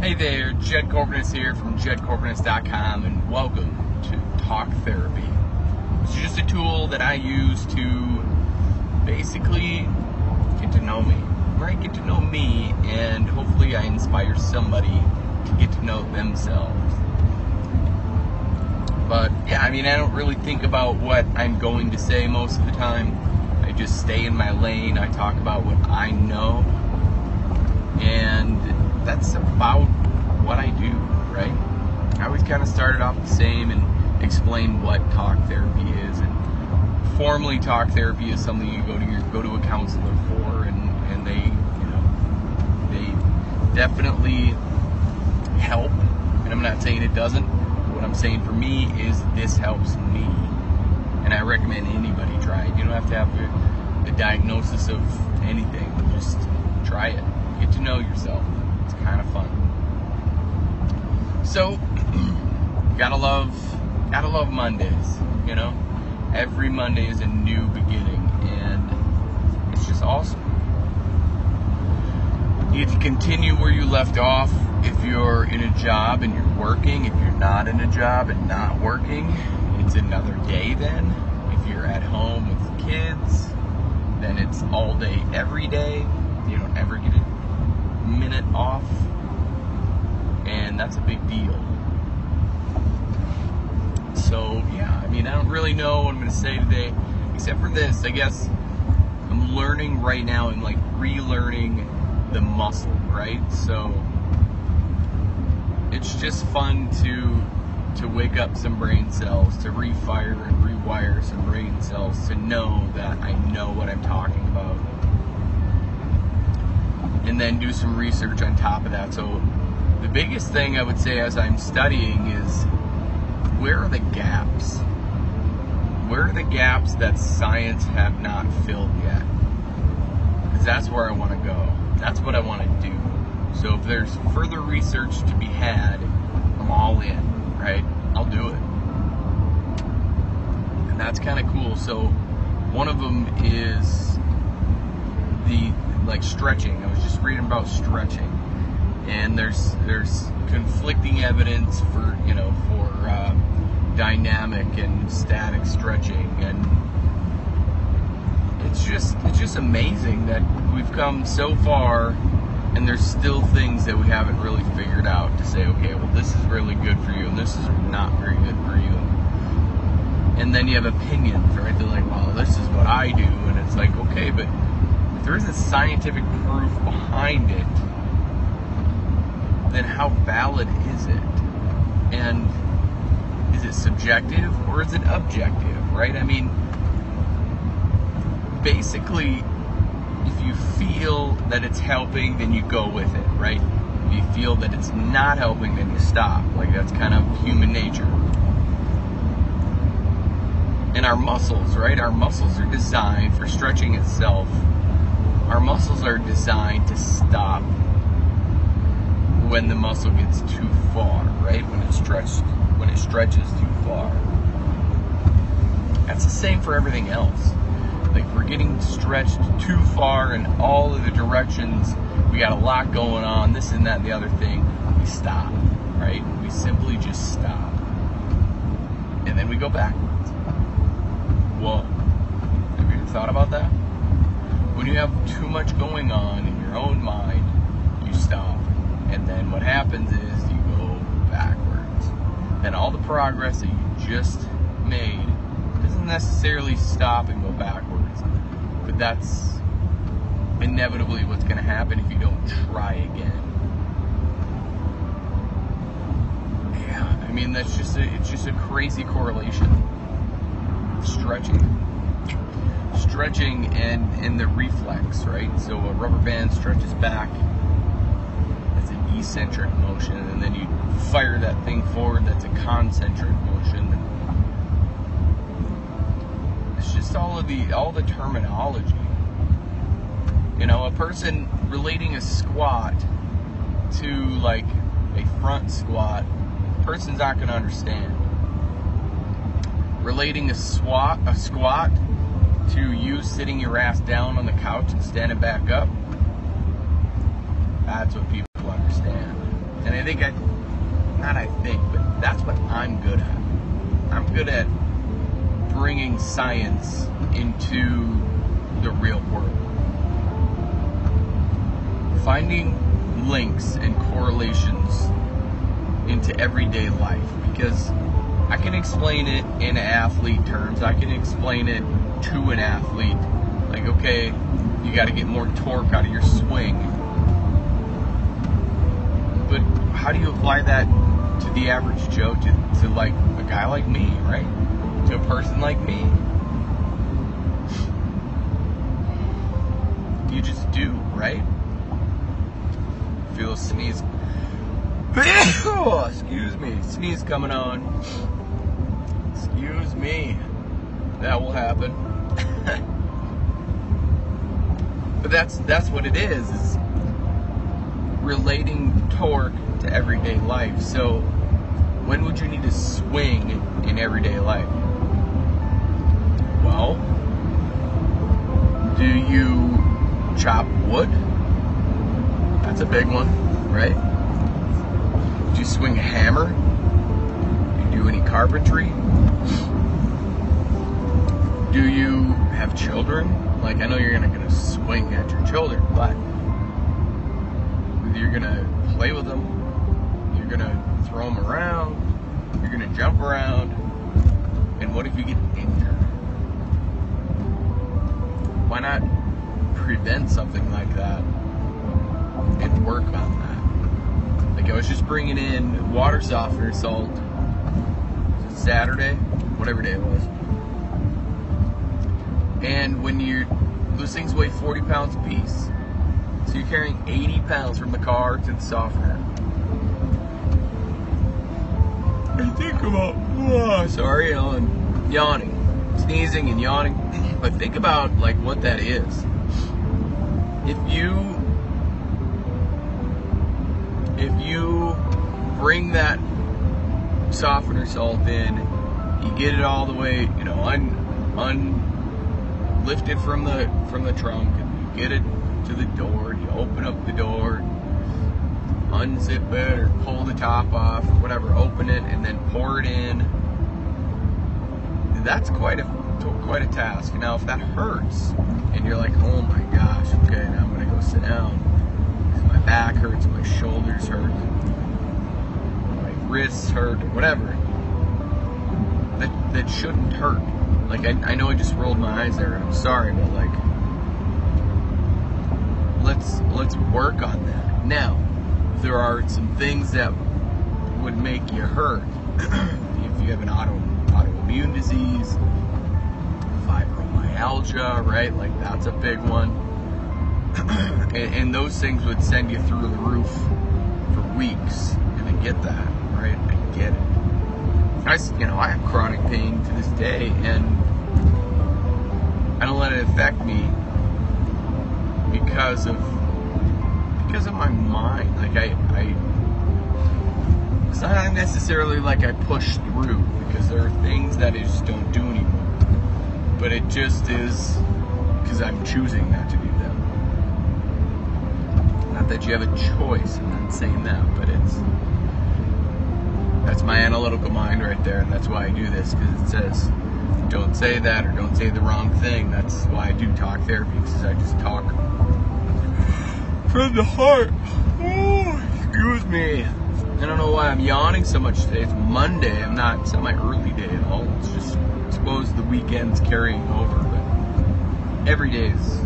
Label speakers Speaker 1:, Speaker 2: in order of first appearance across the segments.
Speaker 1: Hey there, Jed Corvinus here from jedcorvinus.com and welcome to Talk Therapy. It's just a tool that I use to basically get to know me, right? Get to know me and hopefully I inspire somebody to get to know themselves. But yeah, I mean, I don't really think about what I'm going to say most of the time. I just stay in my lane. I talk about what I know. And that's about what I do, right? I always kind of started off the same and explain what talk therapy is. And formally, talk therapy is something you go to your go to a counselor for, and and they, you know, they definitely help. And I'm not saying it doesn't. What I'm saying for me is this helps me, and I recommend anybody try it. You don't have to have a, a diagnosis of anything. Just try it. Get to know yourself. It's kind of fun. So, gotta love, gotta love Mondays. You know, every Monday is a new beginning, and it's just awesome. You get to continue where you left off. If you're in a job and you're working, if you're not in a job and not working, it's another day then. If you're at home with kids, then it's all day, every day. You don't ever get a minute off, and that's a big deal. So, yeah, I mean, I don't really know what I'm to say today, except for this. I guess I'm learning right now and like relearning the muscle, right? So, it's just fun to to wake up some brain cells, to refire and rewire some brain cells, to know that I know what I'm talking about and then do some research on top of that. So, the biggest thing I would say as I'm studying is where are the gaps? Where are the gaps that science have not filled yet? Because that's where I want to go. That's what I want to do. So, if there's further research to be had, I'm all in, right? I'll do it. And that's kind of cool. So, one of them is the like stretching. I was just reading about stretching, and there's there's conflicting evidence for you know for uh, dynamic and static stretching, and it's just it's just amazing that we've come so far, and there's still things that we haven't really figured out to say, okay, well this is really good for you, and this is not very good for you. And then you have opinions, right? They're like, well, this is what I do, and it's like, okay, but there isn't scientific proof behind it, then how valid is it? And is it subjective or is it objective, right? I mean, basically, if you feel that it's helping, then you go with it, right? If you feel that it's not helping, then you stop. Like, that's kind of human nature. And our muscles, right? Our muscles are designed for stretching itself our muscles are designed to stop when the muscle gets too far, right? When it stretches when it stretches too far. That's the same for everything else. Like we're getting stretched too far in all of the directions. We got a lot going on, this and that and the other thing. We stop, right? We simply just stop. And then we go backwards. Whoa. Have you ever thought about that? when you have too much going on in your own mind, you stop. And then what happens is you go backwards. And all the progress that you just made doesn't necessarily stop and go backwards. But that's inevitably what's going to happen if you don't try again. Yeah, I mean that's just a, it's just a crazy correlation. Stretching stretching and, and the reflex, right? So a rubber band stretches back. Eccentric motion, and then you fire that thing forward. That's a concentric motion. It's just all of the all the terminology. You know, a person relating a squat to like a front squat, person's not going to understand. Relating a squat a squat to you sitting your ass down on the couch and standing back up, that's what people I think I, not I think, but that's what I'm good at. I'm good at bringing science into the real world. Finding links and correlations into everyday life because I can explain it in athlete terms. I can explain it to an athlete. Like, okay, you got to get more torque out of your swing. How do you apply that to the average Joe, to, to like a guy like me, right? To a person like me? You just do, right? Feel a sneeze. oh, excuse me, sneeze coming on. Excuse me. That will happen. but that's that's what it is. Is relating torque to everyday life. So when would you need to swing in everyday life? Well, do you chop wood? That's a big one, right? Do you swing a hammer? Do you do any carpentry? Do you have children? Like, I know you're not to swing at your children, but you're to play with them, you're to throw them around, you're to jump around, and what if you get injured? Why not prevent something like that and work on that. Like I was just bringing in water softener salt Saturday, whatever day it was. And when you're, those things weigh 40 pounds a piece. So you're carrying 80 pounds from the car to the softener. Think about, oh, sorry, I'm yawning, sneezing and yawning. But think about like what that is if you if you bring that softener salt in, you get it all the way, you know, un unlifted from the from the trunk, and you get it to the door, you open up the door, unzip it or pull the top off or whatever, open it and then pour it in. That's quite a quite a task. Now, if that hurts and you're like, oh my gosh, okay, now I'm gonna go sit down. My back hurts, my shoulders hurt, my wrists hurt, whatever. That that shouldn't hurt. Like I, I know I just rolled my eyes there, I'm sorry, but like, let's let's work on that. Now, there are some things that would make you hurt if you have an auto autoimmune disease fibromyalgia, right? Like that's a big one. and, and, those things would send you through the roof for weeks. And I get that, right? I get it. I, you know, I have chronic pain to this day, and I don't let it affect me because of because of my mind. Like I, I it's not necessarily like I push through because there are things that I just don't do anymore but it just is because I'm choosing not to do them. Not that you have a choice, I'm not saying that, but it's that's my analytical mind right there, and that's why I do this because it says don't say that or don't say the wrong thing. That's why I do talk therapy because I just talk from the heart. Oh, excuse me. I don't know why I'm yawning so much today. It's Monday. I'm not. It's not my early day at all. It's just I suppose the weekend's carrying over, but every day is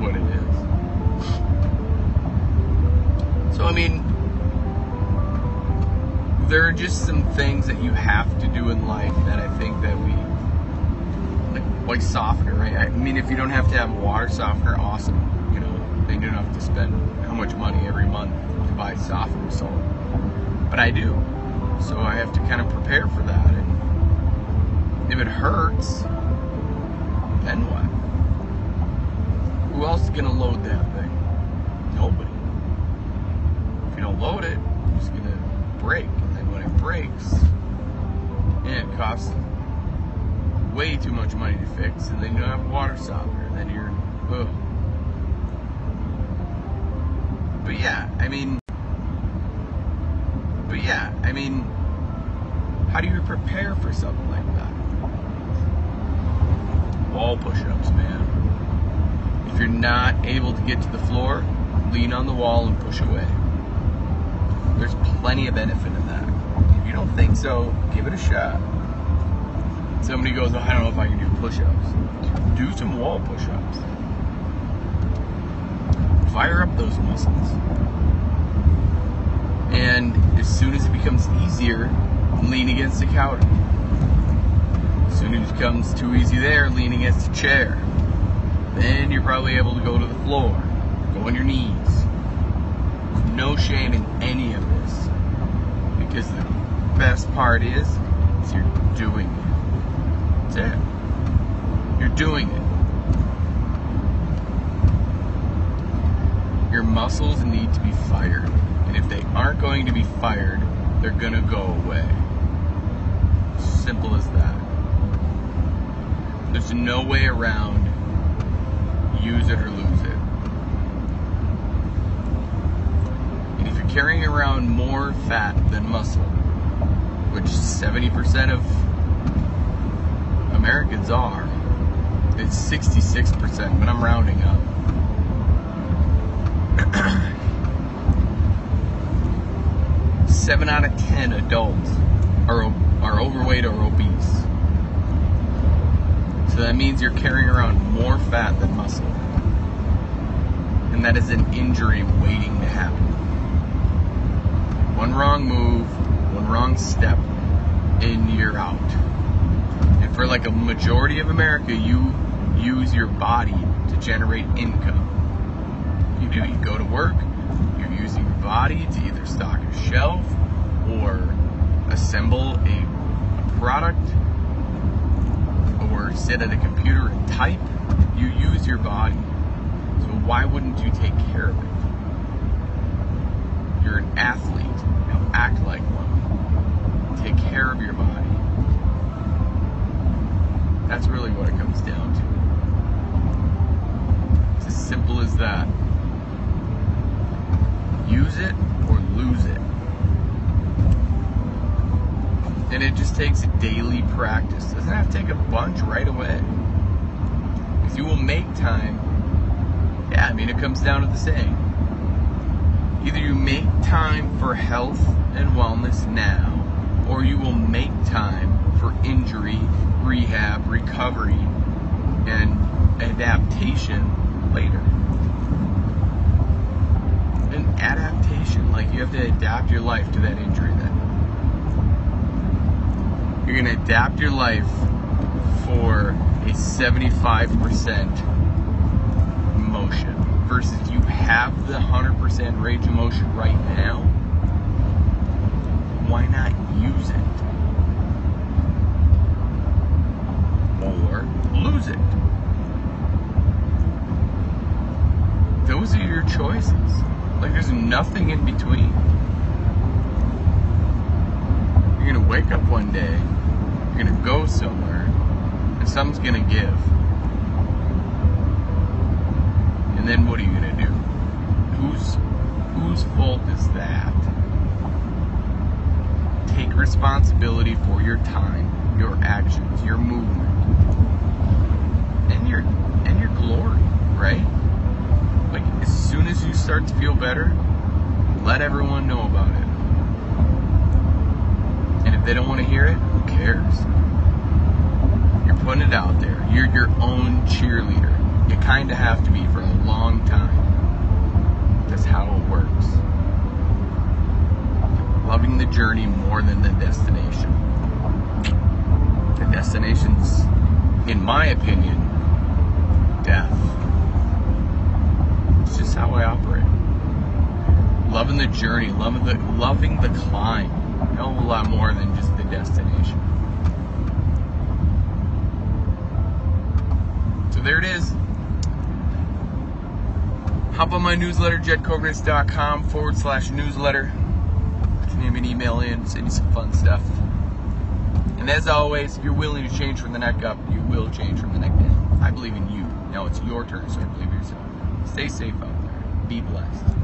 Speaker 1: what it is. So, I mean, there are just some things that you have to do in life that I think that we like, like softener, right? I mean, if you don't have to have water softener, awesome. Don't have to spend how much money every month to buy softener salt. But I do, so I have to kind of prepare for that. And if it hurts, then what? Who else is gonna load that thing? Nobody. If you don't load it, it's gonna break. And then when it breaks, yeah, it costs way too much money to fix, and then you don't have water softener, and then you're, ugh. But yeah, I mean, but yeah, I mean, how do you prepare for something like that? Wall push ups, man. If you're not able to get to the floor, lean on the wall and push away. There's plenty of benefit in that. If you don't think so, give it a shot. Somebody goes, oh, I don't know if I can do push ups. Do some wall push ups. Fire up those muscles. And as soon as it becomes easier, lean against the counter. As soon as it becomes too easy there, lean against a chair. Then you're probably able to go to the floor, go on your knees. No shame in any of this. Because the best part is, is you're doing it. That's it. You're doing it. Your muscles need to be fired. And if they aren't going to be fired, they're going to go away. Simple as that. There's no way around use it or lose it. And if you're carrying around more fat than muscle, which 70% of Americans are, it's 66%, but I'm rounding up. Seven out of ten adults are are overweight or obese. So that means you're carrying around more fat than muscle. And that is an injury waiting to happen. One wrong move, one wrong step, and you're out. And for like a majority of America, you use your body to generate income. You do, you go to work, you're using your body to either stock a shelf or assemble a product or sit at a computer and type, you use your body. So why wouldn't you take care of it? You're an athlete. Now act like one. Take care of your body. That's really what it comes down to. It's as simple as that. Use it or lose it. And it just takes daily practice. Doesn't have to take a bunch right away. Because you will make time. Yeah, I mean, it comes down to the same. Either you make time for health and wellness now, or you will make time for injury, rehab, recovery, and adaptation later. An adaptation, like you have to adapt your life to that injury then. You're to adapt your life for a 75% motion versus you have the 100% range of motion right now. Why not use it? Or lose it. Those are your choices. Like there's nothing in between. You're gonna wake up one day, you're gonna go somewhere, and something's gonna give. And then what are you gonna do? Whose whose fault is that? Take responsibility for your time, your actions, your movement, and your and your glory, right? Like as soon as you start to feel better, let everyone know about it. And if they don't want to hear it, who cares? You're putting it out there. You're your own cheerleader. You kind of have to be for a long time. That's how it works. Loving the journey more than the destination. The destination's, in my opinion, death. Just how I operate. Loving the journey, loving the loving the climb. Hell a lot more than just the destination. So there it is. Hop on my newsletter, jedcorvinus.com forward slash newsletter. Name and email in, send you some fun stuff. And as always, if you're willing to change from the neck up, you will change from the neck down. I believe in you. Now it's your turn, so believe in yourself. Stay safe out there. Be blessed.